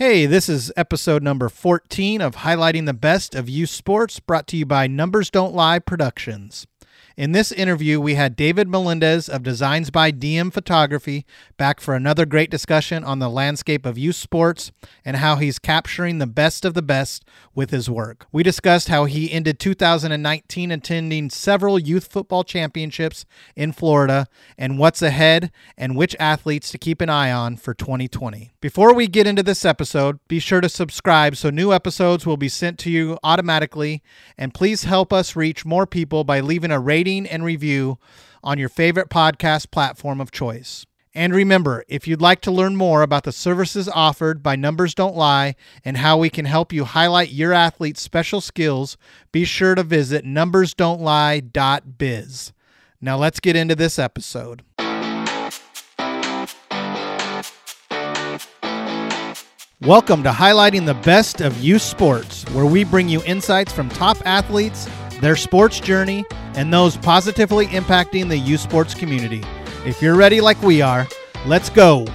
Hey, this is episode number 14 of Highlighting the Best of Youth Sports, brought to you by Numbers Don't Lie Productions. In this interview, we had David Melendez of Designs by DM Photography back for another great discussion on the landscape of youth sports and how he's capturing the best of the best with his work. We discussed how he ended 2019 attending several youth football championships in Florida and what's ahead and which athletes to keep an eye on for 2020. Before we get into this episode, be sure to subscribe so new episodes will be sent to you automatically and please help us reach more people by leaving a rating rating and review on your favorite podcast platform of choice. And remember, if you'd like to learn more about the services offered by Numbers Don't Lie and how we can help you highlight your athlete's special skills, be sure to visit numbersdon'tlie.biz. Now let's get into this episode. Welcome to highlighting the best of youth sports, where we bring you insights from top athletes, their sports journey, and those positively impacting the youth sports community. If you're ready like we are, let's go.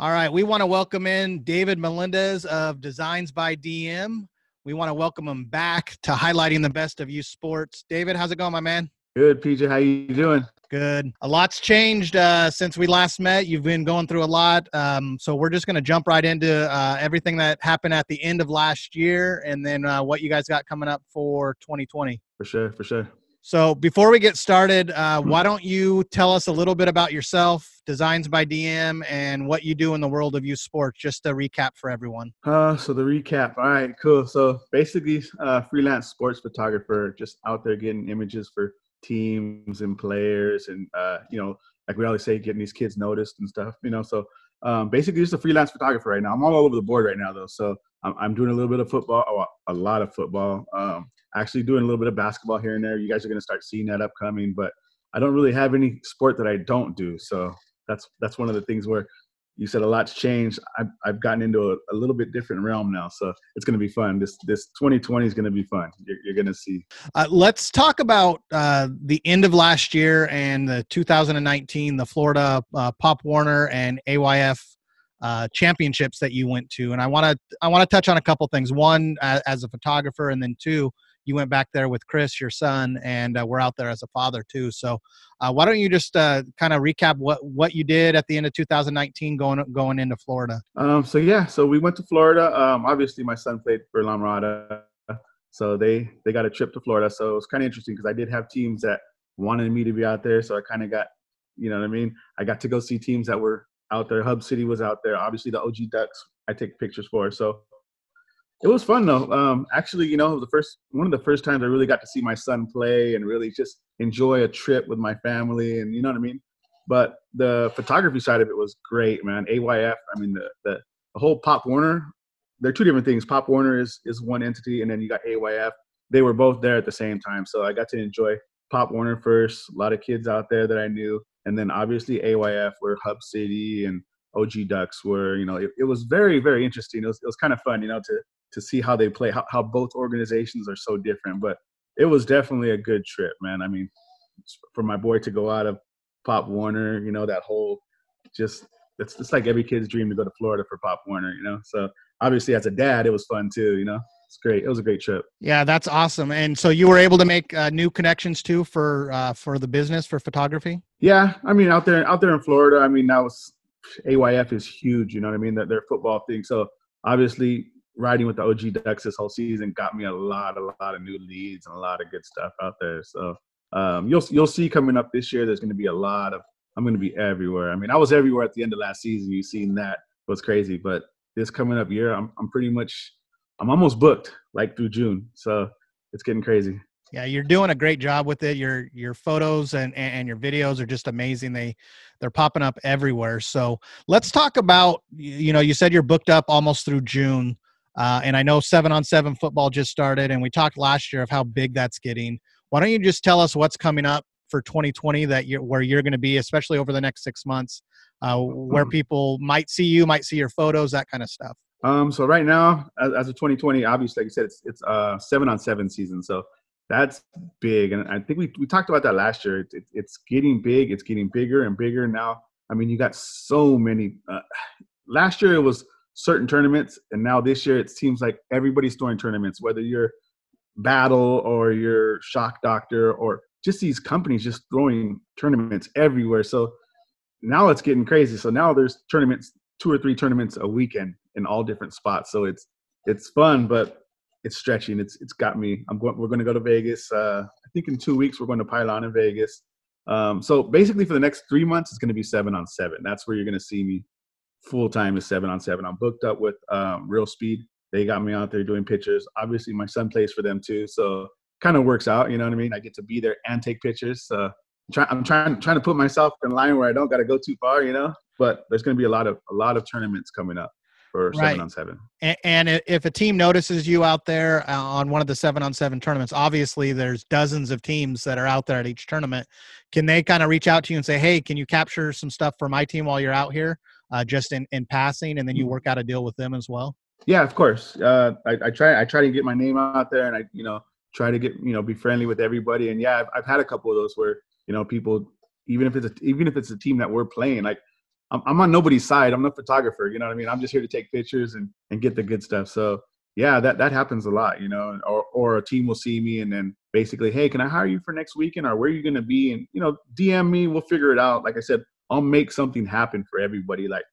All right, we want to welcome in David Melendez of Designs by DM. We want to welcome him back to highlighting the best of youth sports. David, how's it going, my man? Good, PJ. How you doing? Good. A lot's changed uh, since we last met. You've been going through a lot. Um, so we're just going to jump right into uh, everything that happened at the end of last year and then uh, what you guys got coming up for 2020. For sure. For sure. So before we get started, uh, why don't you tell us a little bit about yourself, Designs by DM, and what you do in the world of youth sports, just a recap for everyone. Uh, so the recap. All right, cool. So basically, uh, freelance sports photographer, just out there getting images for teams and players and uh, you know like we always say getting these kids noticed and stuff you know so um, basically just a freelance photographer right now. I'm all over the board right now though so i'm, I'm doing a little bit of football oh, a lot of football um, actually doing a little bit of basketball here and there. You guys are going to start seeing that upcoming but i don't really have any sport that i don't do so that's that's one of the things where you said a lot's changed. I've, I've gotten into a, a little bit different realm now, so it's going to be fun. This this 2020 is going to be fun. You're, you're going to see. Uh, let's talk about uh, the end of last year and the 2019, the Florida uh, Pop Warner and AYF uh, championships that you went to, and I want to I want to touch on a couple things. One, as a photographer, and then two, you went back there with Chris, your son, and uh, we're out there as a father too. So, uh, why don't you just uh, kind of recap what what you did at the end of 2019, going going into Florida? Um, so yeah, so we went to Florida. Um, obviously, my son played for La Mirada, so they they got a trip to Florida. So it was kind of interesting because I did have teams that wanted me to be out there, so I kind of got, you know what I mean. I got to go see teams that were out there. Hub City was out there. Obviously, the OG Ducks I take pictures for. So it was fun though. Um, actually, you know, the first one of the first times I really got to see my son play and really just enjoy a trip with my family, and you know what I mean. But the photography side of it was great, man. AYF, I mean, the the, the whole Pop Warner. They're two different things. Pop Warner is is one entity, and then you got AYF. They were both there at the same time, so I got to enjoy Pop Warner first. A lot of kids out there that I knew, and then obviously AYF, where Hub City and OG Ducks were. You know, it, it was very very interesting. It was it was kind of fun, you know, to to see how they play, how, how both organizations are so different. But it was definitely a good trip, man. I mean, for my boy to go out of Pop Warner, you know, that whole just it's it's like every kid's dream to go to Florida for Pop Warner, you know. So obviously, as a dad, it was fun too, you know. It's great. It was a great trip. Yeah, that's awesome. And so you were able to make uh, new connections too for uh, for the business for photography. Yeah, I mean, out there out there in Florida, I mean, that was AYF is huge. You know what I mean? That their football thing. So obviously, riding with the OG Ducks this whole season got me a lot, a lot of new leads and a lot of good stuff out there. So um, you'll you'll see coming up this year. There's going to be a lot of. I'm going to be everywhere. I mean, I was everywhere at the end of last season. You've seen that it was crazy, but this coming up year, I'm I'm pretty much I'm almost booked like through June. So it's getting crazy. Yeah, you're doing a great job with it. Your your photos and and your videos are just amazing. They they're popping up everywhere. So let's talk about you know you said you're booked up almost through June. Uh, and I know seven on seven football just started, and we talked last year of how big that's getting. Why don't you just tell us what's coming up for 2020 that you're where you're going to be, especially over the next six months, uh, where mm-hmm. people might see you, might see your photos, that kind of stuff. Um, so right now, as, as of 2020, obviously, like I said, it's it's uh seven on seven season. So that's big. And I think we, we talked about that last year. It, it, it's getting big. It's getting bigger and bigger now. I mean, you got so many. Uh, last year it was certain tournaments, and now this year it seems like everybody's throwing tournaments. Whether you're Battle or your Shock Doctor or just these companies just throwing tournaments everywhere. So now it's getting crazy. So now there's tournaments, two or three tournaments a weekend in all different spots. So it's it's fun, but it's stretching. It's it's got me. I'm going. We're going to go to Vegas. Uh, I think in two weeks we're going to Pylon in Vegas. Um, so basically, for the next three months, it's going to be seven on seven. That's where you're going to see me full time is seven on seven. I'm booked up with um, Real Speed. They got me out there doing pictures. Obviously, my son plays for them too, so kind of works out. You know what I mean? I get to be there and take pictures. So I'm, try, I'm trying trying to put myself in line where I don't got to go too far. You know, but there's going to be a lot of a lot of tournaments coming up for right. seven on seven. And, and, if a team notices you out there uh, on one of the seven on seven tournaments, obviously there's dozens of teams that are out there at each tournament. Can they kind of reach out to you and say, "Hey, can you capture some stuff for my team while you're out here, uh, just in in passing?" And then you mm-hmm. work out a deal with them as well. Yeah, of course. Uh, I, I try I try to get my name out there, and I you know try to get you know be friendly with everybody. And yeah, I've, I've had a couple of those where you know people even if it's a, even if it's a team that we're playing, like I'm, I'm on nobody's side. I'm the photographer. You know what I mean? I'm just here to take pictures and, and get the good stuff. So yeah, that, that happens a lot, you know, or, or a team will see me and then basically, Hey, can I hire you for next weekend or where are you going to be? And, you know, DM me, we'll figure it out. Like I said, I'll make something happen for everybody. Like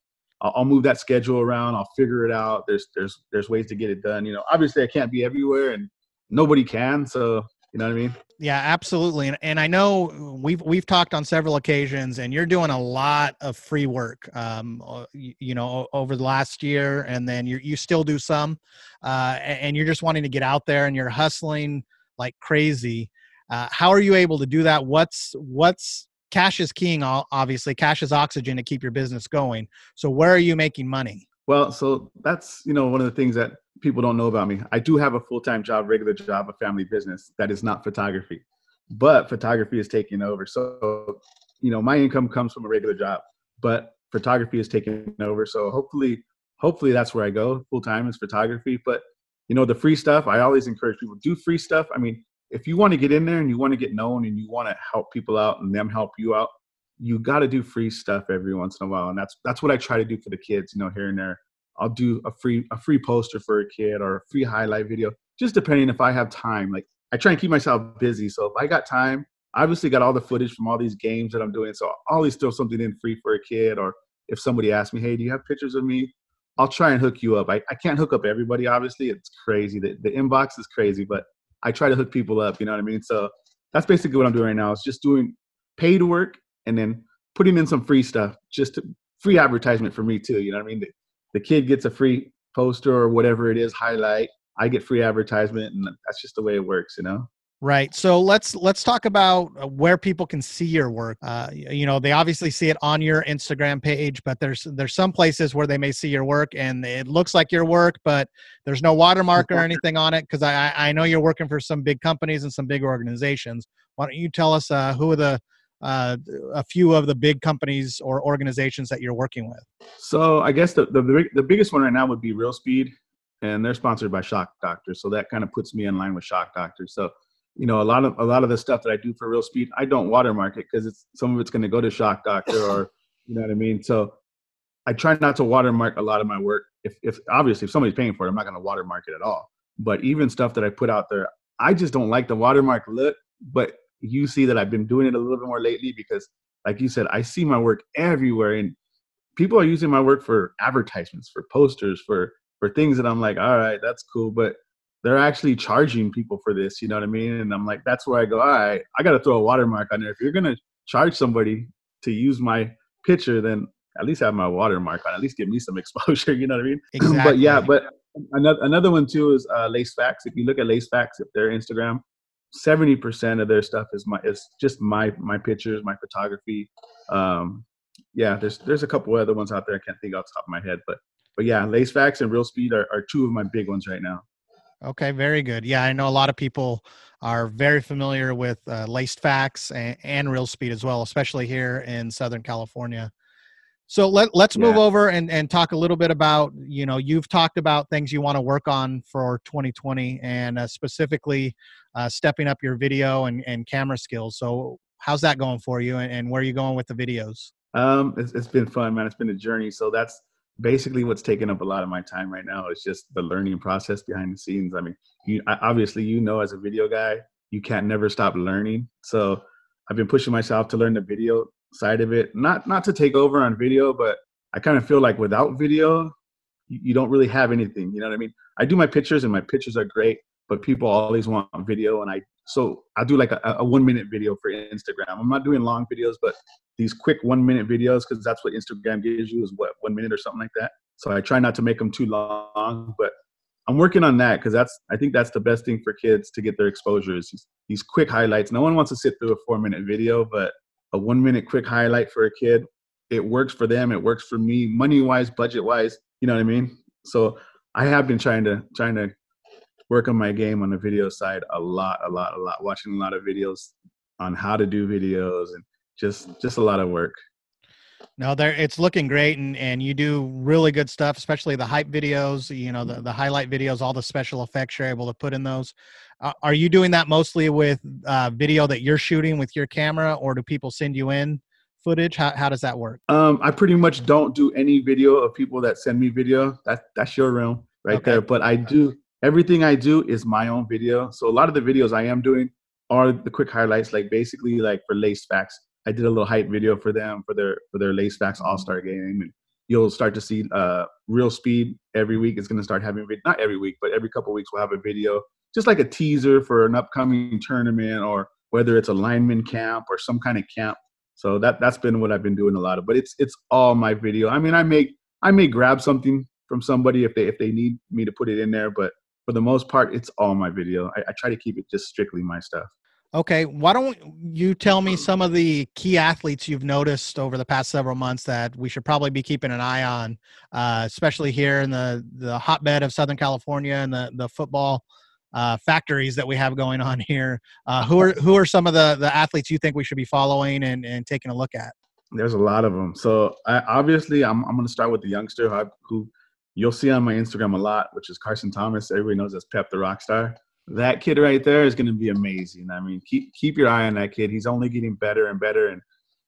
I'll, move that schedule around. I'll figure it out. There's, there's, there's ways to get it done. You know, obviously I can't be everywhere and nobody can. So you know what I mean? Yeah, absolutely. And, and I know we've we've talked on several occasions, and you're doing a lot of free work. Um, you, you know, over the last year, and then you you still do some, uh, and you're just wanting to get out there, and you're hustling like crazy. Uh, how are you able to do that? What's what's cash is king obviously cash is oxygen to keep your business going so where are you making money well so that's you know one of the things that people don't know about me. I do have a full time job, regular job, a family business that is not photography, but photography is taking over. So, you know, my income comes from a regular job, but photography is taking over. So hopefully, hopefully that's where I go full time is photography. But you know, the free stuff, I always encourage people do free stuff. I mean, if you want to get in there and you want to get known and you want to help people out and them help you out, you got to do free stuff every once in a while. And that's that's what I try to do for the kids, you know, here and there. I'll do a free a free poster for a kid or a free highlight video, just depending if I have time. Like I try and keep myself busy. So if I got time, I obviously got all the footage from all these games that I'm doing. So I'll always throw something in free for a kid. Or if somebody asks me, hey, do you have pictures of me? I'll try and hook you up. I, I can't hook up everybody, obviously. It's crazy. The, the inbox is crazy, but I try to hook people up, you know what I mean? So that's basically what I'm doing right now. It's just doing paid work and then putting in some free stuff, just to, free advertisement for me too. You know what I mean? the kid gets a free poster or whatever it is highlight i get free advertisement and that's just the way it works you know right so let's let's talk about uh, where people can see your work uh, you know they obviously see it on your instagram page but there's there's some places where they may see your work and it looks like your work but there's no watermark or anything on it because I, I know you're working for some big companies and some big organizations why don't you tell us uh, who are the uh, a few of the big companies or organizations that you're working with? So I guess the, the, the biggest one right now would be Real Speed, and they're sponsored by Shock Doctor. So that kind of puts me in line with Shock Doctor. So you know a lot of a lot of the stuff that I do for Real Speed, I don't watermark it because it's some of it's going to go to Shock Doctor or you know what I mean. So I try not to watermark a lot of my work. If, if obviously if somebody's paying for it, I'm not going to watermark it at all. But even stuff that I put out there, I just don't like the watermark look. But you see that I've been doing it a little bit more lately because, like you said, I see my work everywhere, and people are using my work for advertisements, for posters, for for things that I'm like, all right, that's cool, but they're actually charging people for this. You know what I mean? And I'm like, that's where I go. All right, I got to throw a watermark on there. If you're gonna charge somebody to use my picture, then at least have my watermark on. At least give me some exposure. You know what I mean? Exactly. but yeah, but another another one too is uh, Lace Facts. If you look at Lace Facts, if their Instagram, seventy percent of their stuff is my is just my my pictures, my photography. Um, yeah, there's there's a couple other ones out there I can't think off the top of my head, but but yeah, Lace Facts and Real Speed are, are two of my big ones right now. Okay, very good. Yeah, I know a lot of people are very familiar with uh, Laced Facts and, and Real Speed as well, especially here in Southern California. So let let's move over and and talk a little bit about you know you've talked about things you want to work on for 2020 and uh, specifically uh, stepping up your video and and camera skills. So how's that going for you and, and where are you going with the videos? Um, it's, it's been fun, man. It's been a journey. So that's basically what's taking up a lot of my time right now. is just the learning process behind the scenes. I mean, you obviously you know as a video guy, you can't never stop learning. So I've been pushing myself to learn the video side of it. Not not to take over on video, but I kind of feel like without video, you, you don't really have anything. You know what I mean? I do my pictures and my pictures are great, but people always want video, and I so I do like a, a one minute video for Instagram. I'm not doing long videos, but these quick one minute videos because that's what Instagram gives you is what one minute or something like that. So I try not to make them too long, but I'm working on that because that's I think that's the best thing for kids to get their exposure is these, these quick highlights. No one wants to sit through a four minute video, but a one minute quick highlight for a kid, it works for them. It works for me, money wise, budget wise. You know what I mean? So I have been trying to trying to work on my game on the video side a lot, a lot, a lot. Watching a lot of videos on how to do videos and just just a lot of work. No, there it's looking great, and and you do really good stuff, especially the hype videos. You know, the the highlight videos, all the special effects you're able to put in those. Uh, are you doing that mostly with uh, video that you're shooting with your camera, or do people send you in footage? How how does that work? Um, I pretty much don't do any video of people that send me video. That that's your realm right okay. there. But I do everything I do is my own video. So a lot of the videos I am doing are the quick highlights, like basically like for Lace Facts. I did a little hype video for them for their for their Lace Facts All Star game, and you'll start to see uh, real speed every week. It's going to start having not every week, but every couple weeks we'll have a video, just like a teaser for an upcoming tournament, or whether it's a lineman camp or some kind of camp. So that that's been what I've been doing a lot of. But it's it's all my video. I mean, I make I may grab something from somebody if they if they need me to put it in there, but for the most part, it's all my video. I, I try to keep it just strictly my stuff. Okay, why don't you tell me some of the key athletes you've noticed over the past several months that we should probably be keeping an eye on, uh, especially here in the the hotbed of Southern California and the the football uh, factories that we have going on here. Uh, who are who are some of the the athletes you think we should be following and and taking a look at? There's a lot of them. So I, obviously, I'm I'm going to start with the youngster who, who you'll see on my Instagram a lot, which is Carson Thomas. Everybody knows as Pep the Rockstar that kid right there is going to be amazing. I mean, keep keep your eye on that kid. He's only getting better and better, and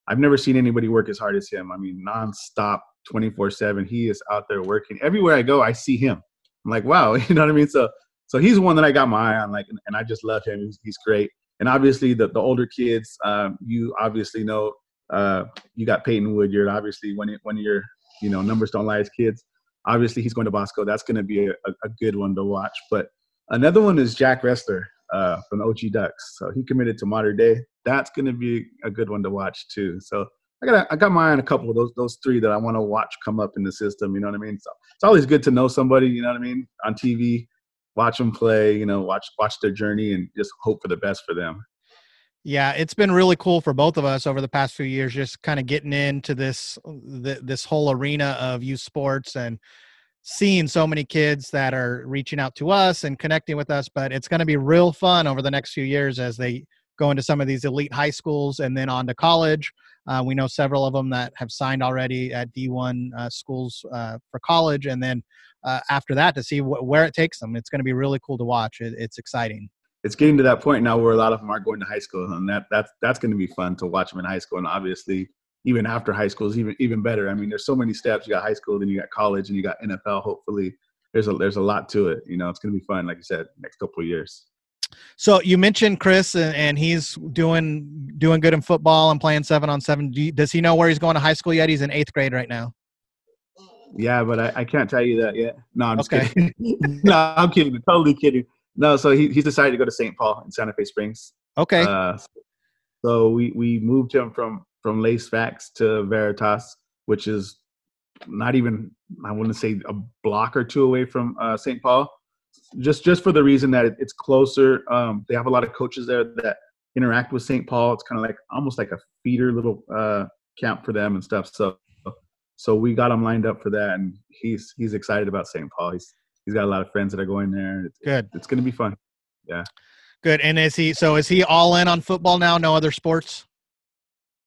I've never seen anybody work as hard as him. I mean, nonstop, twenty four seven. He is out there working. Everywhere I go, I see him. I'm like, wow, you know what I mean? So so he's one that I got my eye on, like, and I just love him. He's, he's great. And obviously, the the older kids, um, you obviously know, uh, you got Peyton Wood. You're Obviously, one one of your you know numbers don't lie as kids. Obviously, he's going to Bosco. That's going to be a, a good one to watch. But Another one is Jack Ressler uh, from OG Ducks. So he committed to Mater Dei. That's going to be a good one to watch too. So I got I got my eye on a couple of those those three that I want to watch come up in the system. You know what I mean? So it's always good to know somebody. You know what I mean? On TV, watch them play. You know, watch watch their journey and just hope for the best for them. Yeah, it's been really cool for both of us over the past few years, just kind of getting into this this whole arena of youth sports and seeing so many kids that are reaching out to us and connecting with us but it's going to be real fun over the next few years as they go into some of these elite high schools and then on to college. Uh, we know several of them that have signed already at d1 uh, schools uh, for college and then uh, after that to see wh- where it takes them. It's going to be really cool to watch. It, it's exciting it's getting to that point now where a lot of them are going to high school and that that's that's going to be fun to watch them in high school and obviously even after high school is even even better. I mean, there's so many steps. You got high school, then you got college, and you got NFL. Hopefully, there's a there's a lot to it. You know, it's going to be fun. Like you said, next couple of years. So you mentioned Chris, and, and he's doing doing good in football and playing seven on seven. Do you, does he know where he's going to high school yet? He's in eighth grade right now. Yeah, but I, I can't tell you that yet. No, I'm just okay. kidding. no, I'm kidding. Totally kidding. No, so he, he's decided to go to St. Paul in Santa Fe Springs. Okay. Uh, so we we moved him from from Lace Facts to Veritas, which is not even I wouldn't say a block or two away from uh, St. Paul. Just just for the reason that it, it's closer. Um, they have a lot of coaches there that interact with St. Paul. It's kind of like almost like a feeder little uh, camp for them and stuff. So so we got him lined up for that, and he's he's excited about St. Paul. He's he's got a lot of friends that are going there. It's, Good. It's going to be fun. Yeah. Good. And is he so? Is he all in on football now? No other sports?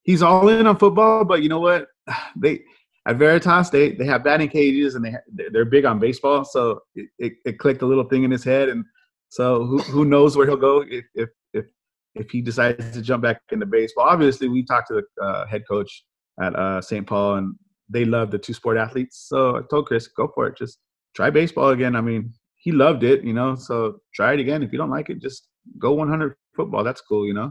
he's all in on football, but you know what? They at Veritas, they they have batting cages and they they're big on baseball, so it, it, it, clicked a little thing in his head, and so who who knows where he'll go if if if, if he decides to jump back into baseball. Obviously, we talked to the uh, head coach at uh, St. Paul, and they love the two sport athletes. So I told Chris, go for it, just try baseball again. I mean, he loved it, you know. So try it again. If you don't like it, just go 100 football. That's cool, you know.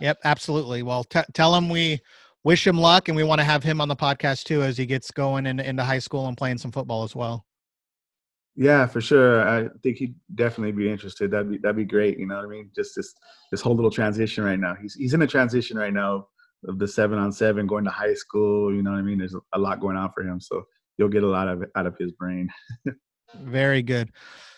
Yep, absolutely. Well, t- tell him we wish him luck, and we want to have him on the podcast too as he gets going in, into high school and playing some football as well. Yeah, for sure. I think he'd definitely be interested. That'd be that'd be great. You know what I mean? Just this this whole little transition right now. He's he's in a transition right now of the seven on seven, going to high school. You know what I mean? There's a lot going on for him, so you'll get a lot of out of his brain. Very good.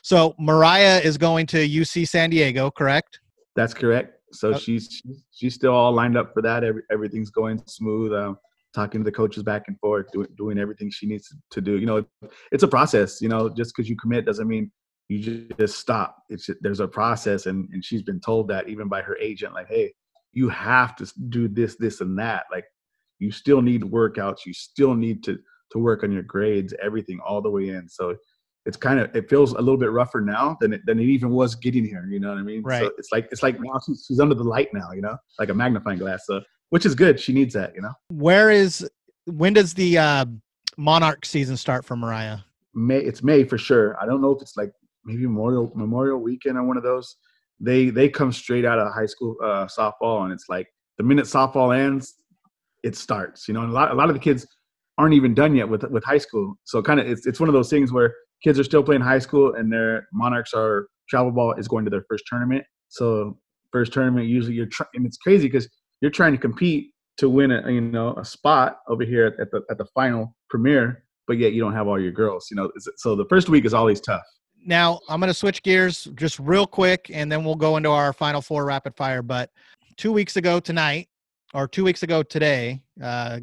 So Mariah is going to UC San Diego, correct? That's correct. So okay. she's she's still all lined up for that. Every, everything's going smooth. Um, talking to the coaches back and forth, doing doing everything she needs to do. You know, it's a process. You know, just because you commit doesn't mean you just stop. It's there's a process, and and she's been told that even by her agent, like, hey, you have to do this, this, and that. Like, you still need workouts. You still need to to work on your grades, everything all the way in. So it's kind of it feels a little bit rougher now than it than it even was getting here. You know what I mean? Right. So it's like it's like now she's, she's under the light now. You know, like a magnifying glass. So which is good. She needs that. You know. Where is when does the uh, Monarch season start for Mariah? May it's May for sure. I don't know if it's like maybe Memorial Memorial Weekend or one of those. They they come straight out of high school uh, softball, and it's like the minute softball ends, it starts. You know, and a lot a lot of the kids aren't even done yet with with high school. So kind of it's it's one of those things where kids are still playing high school and their Monarchs are travel ball is going to their first tournament. So first tournament usually you're trying and it's crazy because you're trying to compete to win a you know a spot over here at the at the final premiere, but yet you don't have all your girls. You know, so the first week is always tough. Now I'm going to switch gears just real quick, and then we'll go into our final four rapid fire. But two weeks ago tonight, or two weeks ago today, uh,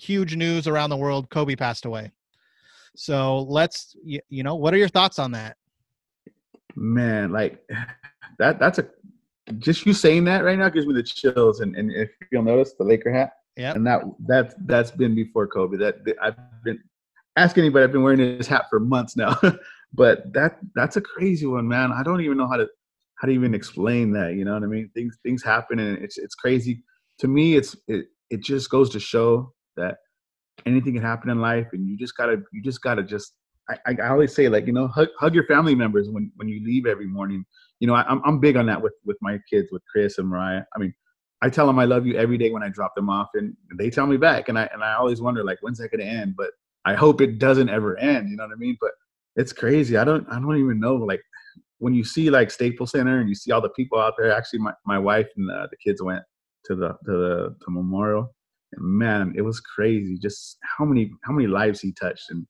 huge news around the world. Kobe passed away. So let's, you, you know, what are your thoughts on that? Man, like that, that's a, just you saying that right now gives me the chills. And, and if you'll notice the Laker hat, yeah, and that that that's been before Kobe. That, that I've been ask anybody. I've been wearing this hat for months now, but that that's a crazy one, man. I don't even know how to how to even explain that. You know what I mean? Things things happen, and it's it's crazy. To me, it's it it just goes to show that anything can happen in life, and you just gotta you just gotta just. I, I always say like you know hug, hug your family members when when you leave every morning. You know I, I'm I'm big on that with with my kids with Chris and Mariah. I mean I tell them I love you every day when I drop them off, and they tell me back, and I and I always wonder like when's that gonna end? But I hope it doesn't ever end. You know what I mean? But it's crazy. I don't I don't even know like when you see like Staples Center and you see all the people out there. Actually, my, my wife and uh, the kids went to the to the to memorial, man, it was crazy just how many how many lives he touched and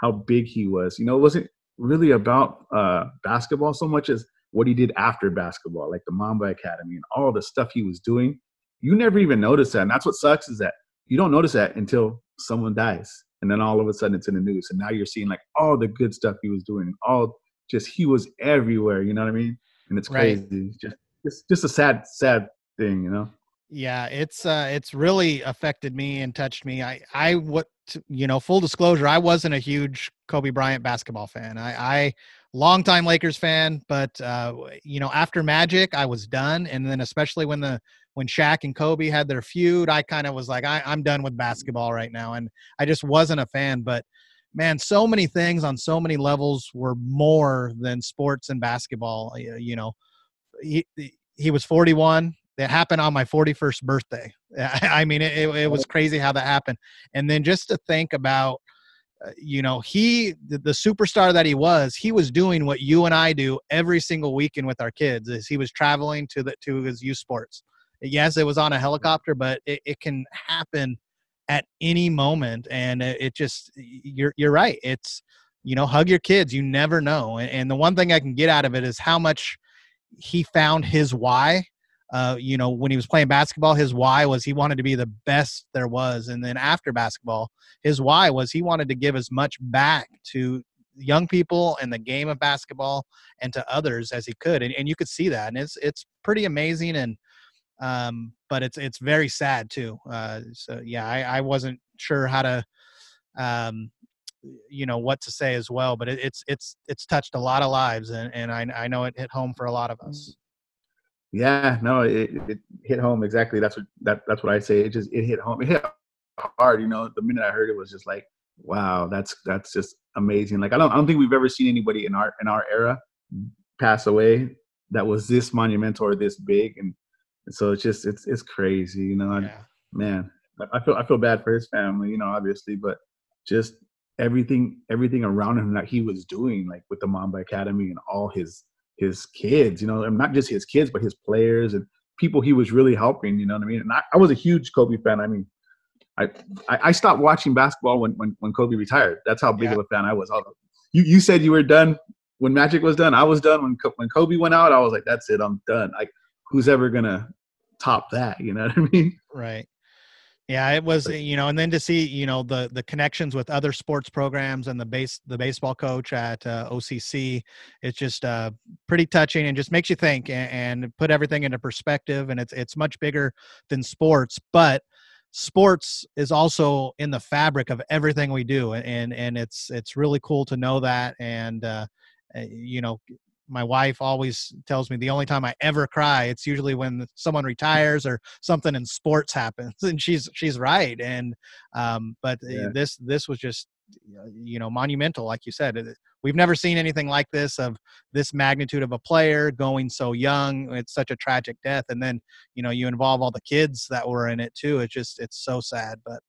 how big he was. You know, it wasn't really about uh, basketball so much as what he did after basketball, like the Mamba Academy and all the stuff he was doing. You never even notice that, and that's what sucks is that you don't notice that until someone dies, and then all of a sudden it's in the news, and now you're seeing like all the good stuff he was doing, all just he was everywhere. You know what I mean? And it's crazy. Right. Just, just just a sad sad thing, you know yeah it's uh it's really affected me and touched me i i what you know full disclosure i wasn't a huge kobe bryant basketball fan i i longtime lakers fan but uh you know after magic i was done and then especially when the when Shaq and Kobe had their feud, I kind of was like, I, I'm done with basketball right now. And I just wasn't a fan. But man, so many things on so many levels were more than sports and basketball. You know, he, he was 41 that happened on my 41st birthday. I mean, it, it was crazy how that happened. And then just to think about, uh, you know, he, the, the, superstar that he was, he was doing what you and I do every single weekend with our kids is he was traveling to the, to his youth sports. Yes, it was on a helicopter, but it, it can happen at any moment. And it, it just, you're, you're right. It's, you know, hug your kids. You never know. And, and the one thing I can get out of it is how much he found his why uh, you know, when he was playing basketball, his why was he wanted to be the best there was. And then after basketball, his why was he wanted to give as much back to young people and the game of basketball and to others as he could. And, and you could see that. And it's, it's pretty amazing. And Um, but it's it's very sad too. Uh, so yeah, I, I wasn't sure how to, um, you know, what to say as well. But it, it's it's it's touched a lot of lives, and and I I know it hit home for a lot of us. Yeah, no, it, it hit home exactly. That's what that that's what I say. It just it hit home. It hit hard. You know, the minute I heard it was just like, wow, that's that's just amazing. Like I don't I don't think we've ever seen anybody in our in our era pass away that was this monumental or this big, and, and so it's just it's it's crazy. You know, yeah. man, I feel I feel bad for his family. You know, obviously, but just everything everything around him that he was doing, like with the Mamba Academy and all his his kids, you know, and not just his kids, but his players and people he was really helping, you know what I mean? And I, I was a huge Kobe fan. I mean, I, I stopped watching basketball when, when, when Kobe retired. That's how big yeah. of a fan I was. You, you said you were done when Magic was done. I was done when, when Kobe went out. I was like, that's it. I'm done. Like, who's ever going to top that? You know what I mean? Right. Yeah, it was you know, and then to see you know the the connections with other sports programs and the base the baseball coach at uh, OCC, it's just uh, pretty touching and just makes you think and, and put everything into perspective. And it's it's much bigger than sports, but sports is also in the fabric of everything we do, and and it's it's really cool to know that. And uh, eh, you know, my wife always tells me the only time I ever cry it's usually when someone retires or something in sports happens and she's she's right and um but uh, yeah. this this was just you know monumental like you said we've never seen anything like this of this magnitude of a player going so young it's such a tragic death and then you know you involve all the kids that were in it too it's just it's so sad but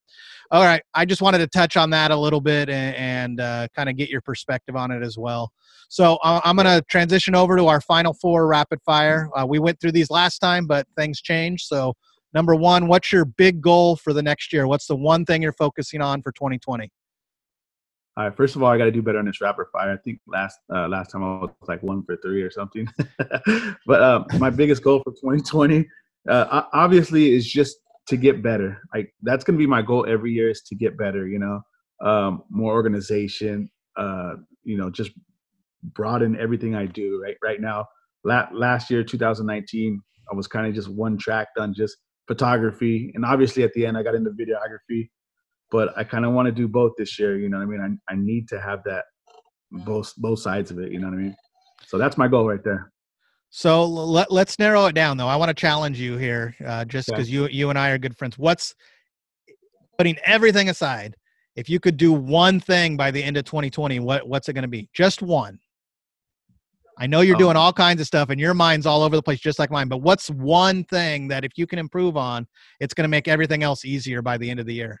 all right i just wanted to touch on that a little bit and, and uh, kind of get your perspective on it as well. So uh, i'm going to transition over to our final four rapid fire. Uh, we went through these last time but things changed. So number one what's your big goal for the next year? What's the one thing you're focusing on for 2020 all right, first of all, I got to do better on this rapid fire. I think last uh, last time I was like one for three or something. but uh, my biggest goal for 2020, uh, obviously, is just to get better. Like that's to be my goal every year is to get better. You know, um, more organization. Uh, you know, just broaden everything I do. Right, right now, la- last year, 2019, I was kind of just one track done, just photography, and obviously at the end, I got into videography but I kind of want to do both this year. You know what I mean? I, I need to have that both both sides of it. You know what I mean? So that's my goal right there. So let, let's narrow it down, though. I want to challenge you here, uh, just because you you and I are good friends. What's putting everything aside? If you could do one thing by the end of 2020, what what's it going to be? Just one. I know you're doing oh. all kinds of stuff, and your mind's all over the place, just like mine. But what's one thing that if you can improve on, it's going to make everything else easier by the end of the year?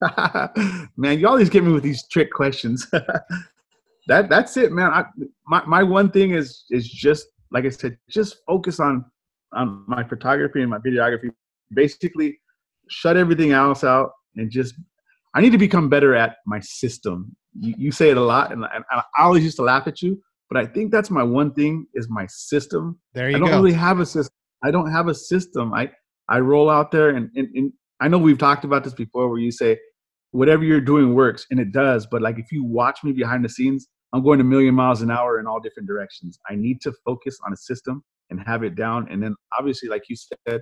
man, you always get me with these trick questions. that that's it, man. I, my my one thing is is just like I said, just focus on on my photography and my videography. Basically, shut everything else out and just. I need to become better at my system. You, you say it a lot, and, and I always used to laugh at you, but I think that's my one thing is my system. There you go. I don't go. really have a system. I don't have a system. I I roll out there and, and, and I know we've talked about this before where you say whatever you're doing works and it does, but like if you watch me behind the scenes, I'm going a million miles an hour in all different directions. I need to focus on a system and have it down. And then obviously, like you said,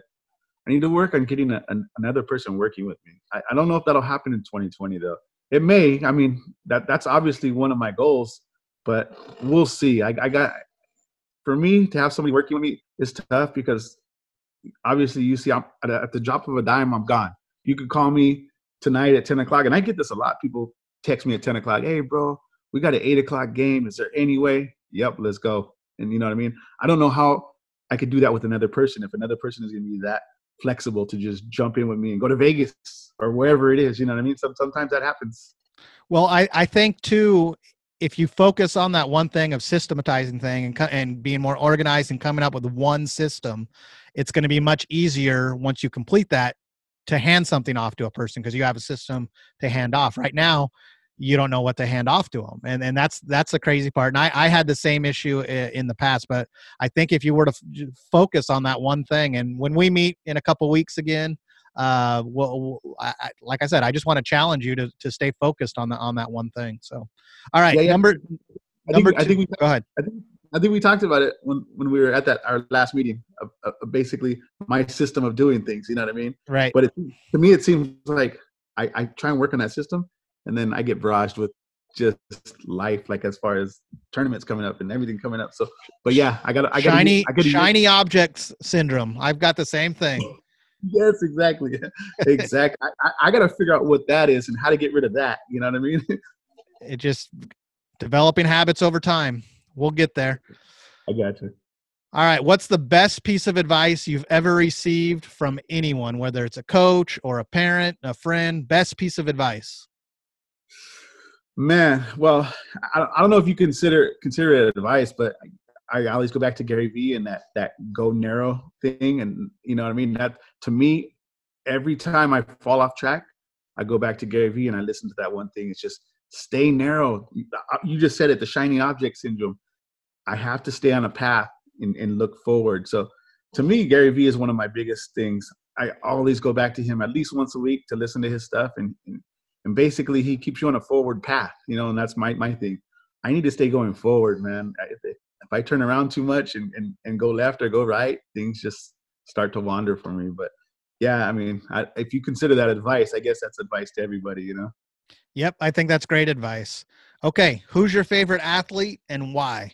I need to work on getting a, an, another person working with me. I, I don't know if that'll happen in 2020 though. It may. I mean, that that's obviously one of my goals, but we'll see. I, I got for me to have somebody working with me is tough because obviously you see I'm at, a, at the drop of a dime I'm gone. You could call me tonight at 10 o'clock, and I get this a lot. People text me at 10 o'clock, hey bro, we got an eight o'clock game. Is there any way? Yep, let's go. And you know what I mean? I don't know how I could do that with another person if another person is gonna be that flexible to just jump in with me and go to Vegas or wherever it is. You know what I mean? Some, sometimes that happens. Well, I, I think too, if you focus on that one thing of systematizing thing and, and being more organized and coming up with one system, it's going to be much easier once you complete that to hand something off to a person because you have a system to hand off. Right now, you don't know what to hand off to them, and and that's that's the crazy part. And I I had the same issue in the past, but I think if you were to f- focus on that one thing, and when we meet in a couple weeks again, uh, well, I, like I said, I just want to challenge you to to stay focused on the on that one thing. So, all right, yeah, yeah. number I number think, two. I think we, go ahead. I think I think we talked about it when, when we were at that our last meeting. Of, of basically, my system of doing things. You know what I mean? Right. But it, to me, it seems like I, I try and work on that system, and then I get barraged with just life, like as far as tournaments coming up and everything coming up. So, but yeah, I got I got shiny I shiny use. objects syndrome. I've got the same thing. yes, exactly, exactly. I, I got to figure out what that is and how to get rid of that. You know what I mean? it just developing habits over time. We'll get there. I got you. All right. What's the best piece of advice you've ever received from anyone, whether it's a coach or a parent, a friend? Best piece of advice. Man, well, I, I don't know if you consider consider it advice, but I, I always go back to Gary Vee and that that go narrow thing, and you know what I mean. That to me, every time I fall off track, I go back to Gary Vee and I listen to that one thing. It's just stay narrow. Uh, you just said it, the shiny object syndrome. I have to stay on a path and, and look forward. So to me, Gary Vee is one of my biggest things. I always go back to him at least once a week to listen to his stuff and, and basically he keeps you on a forward path, you know, and that's my my thing. I need to stay going forward, man. If, if I turn around too much and, and, and go left or go right, things just start to wander for me. But yeah, I mean, I, if you consider that advice, I guess that's advice to everybody, you know? Yep, I think that's great advice. Okay, who's your favorite athlete and why?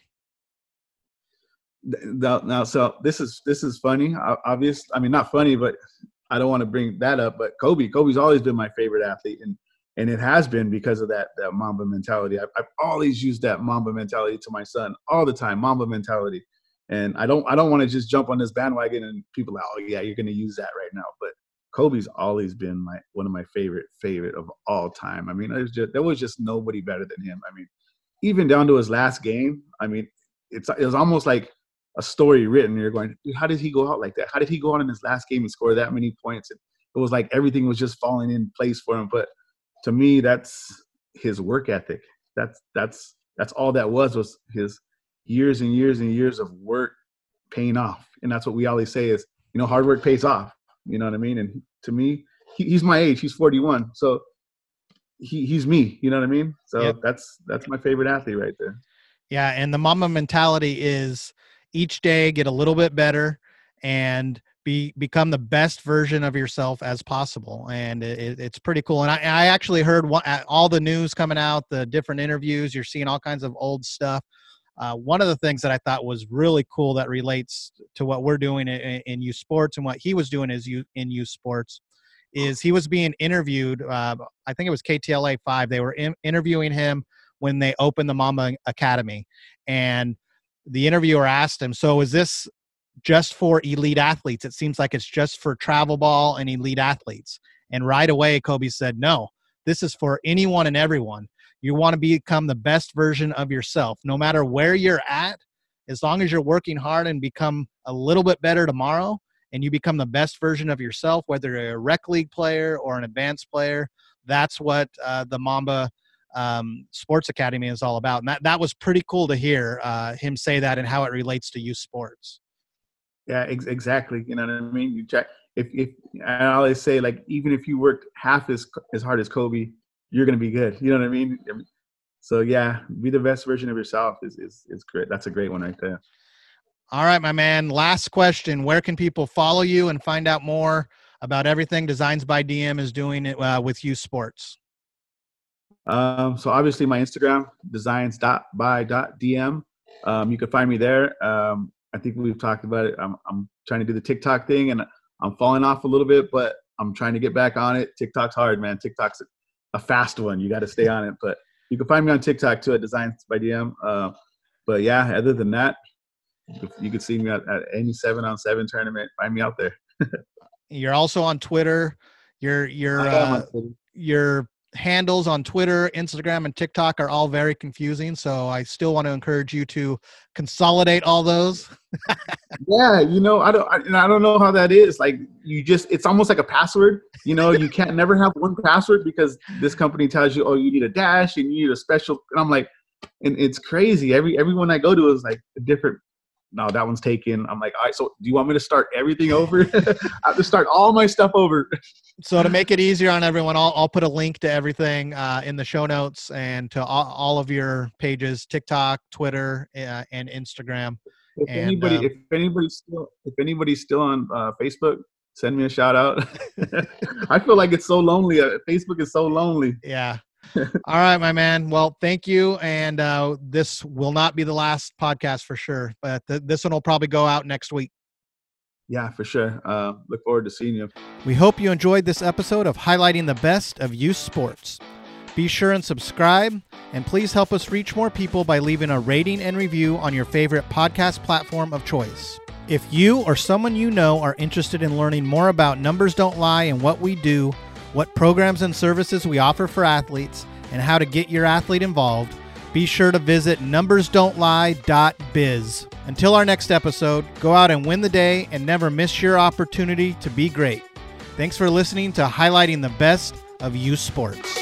Now, so this is this is funny. Obvious, I mean, not funny, but I don't want to bring that up. But Kobe, Kobe's always been my favorite athlete, and and it has been because of that that Mamba mentality. I've, I've always used that Mamba mentality to my son all the time. Mamba mentality, and I don't I don't want to just jump on this bandwagon and people are, oh yeah, you're going to use that right now, but Kobe's always been my one of my favorite favorite of all time. I mean, just there was just nobody better than him. I mean, even down to his last game. I mean, it's it was almost like a story written. You're going, how did he go out like that? How did he go out in his last game and score that many points? And it was like everything was just falling in place for him. But to me, that's his work ethic. That's that's that's all that was was his years and years and years of work paying off. And that's what we always say is, you know, hard work pays off. You know what I mean? And to me, he, he's my age. He's 41. So he, he's me. You know what I mean? So yep. that's that's my favorite athlete right there. Yeah, and the Mamba mentality is each day get a little bit better and be become the best version of yourself as possible and it, it's pretty cool and I, I actually heard what, all the news coming out the different interviews you're seeing all kinds of old stuff uh, one of the things that I thought was really cool that relates to what we're doing in, in youth sports and what he was doing is you in youth sports is he was being interviewed. Uh, I think it was KTLA five. They were in, interviewing him when they opened the Mamba Academy, and the interviewer asked him, "So is this just for elite athletes? It seems like it's just for travel ball and elite athletes." And right away, Kobe said, "No, this is for anyone and everyone." You want to become the best version of yourself, no matter where you're at. As long as you're working hard and become a little bit better tomorrow, and you become the best version of yourself, whether you're a rec league player or an advanced player, that's what uh, the Mamba um, Sports Academy is all about. And that, that was pretty cool to hear uh, him say that and how it relates to youth sports. Yeah, ex- exactly. You know what I mean? You if if I always say like even if you worked half as as hard as Kobe, you're gonna be good. You know what I mean? So yeah, be the best version of yourself is is is great. That's a great one right there. All right, my man. Last question: Where can people follow you and find out more about everything Designs by DM is doing uh, with youth sports? Um, so obviously my Instagram designs designs.by.dm. Um, you can find me there. Um, I think we've talked about it. I'm, I'm trying to do the TikTok thing and I'm falling off a little bit, but I'm trying to get back on it. TikTok's hard, man. TikTok's a fast one. You got to stay on it. But you can find me on TikTok too at Designs by DM. Uh, but yeah, other than that, you can see me at, at any seven on seven tournament. Find me out there. you're also on Twitter. You're you're uh, your handles on Twitter, Instagram, and TikTok are all very confusing. So I still want to encourage you to consolidate all those. yeah, you know, I don't, I, I don't know how that is. Like, you just, it's almost like a password. You know, you can't never have one password because this company tells you, oh, you need a dash and you need a special. And I'm like, and it's crazy. Every everyone I go to is like a different no, that one's taken. I'm like, all right, so do you want me to start everything over? I have to start all my stuff over. so to make it easier on everyone, I'll, I'll put a link to everything uh, in the show notes and to all, all of your pages, TikTok, Twitter, uh, and Instagram. If And, anybody, um, if anybody's still, if anybody's still on uh, Facebook, send me a shout out. I feel like it's so lonely. Uh, Facebook is so lonely. Yeah. All right, my man. Well, thank you. And uh, this will not be the last podcast for sure, but th- this one will probably go out next week. Yeah, for sure. Uh, look forward to seeing you. We hope you enjoyed this episode of highlighting the best of youth sports. Be sure and subscribe, and please help us reach more people by leaving a rating and review on your favorite podcast platform of choice. If you or someone you know are interested in learning more about Numbers Don't Lie and what we do, what programs and services we offer for athletes, and how to get your athlete involved, be sure to visit numbersdon'tlie.biz. Until our next episode, go out and win the day and never miss your opportunity to be great. Thanks for listening to highlighting the best of youth sports.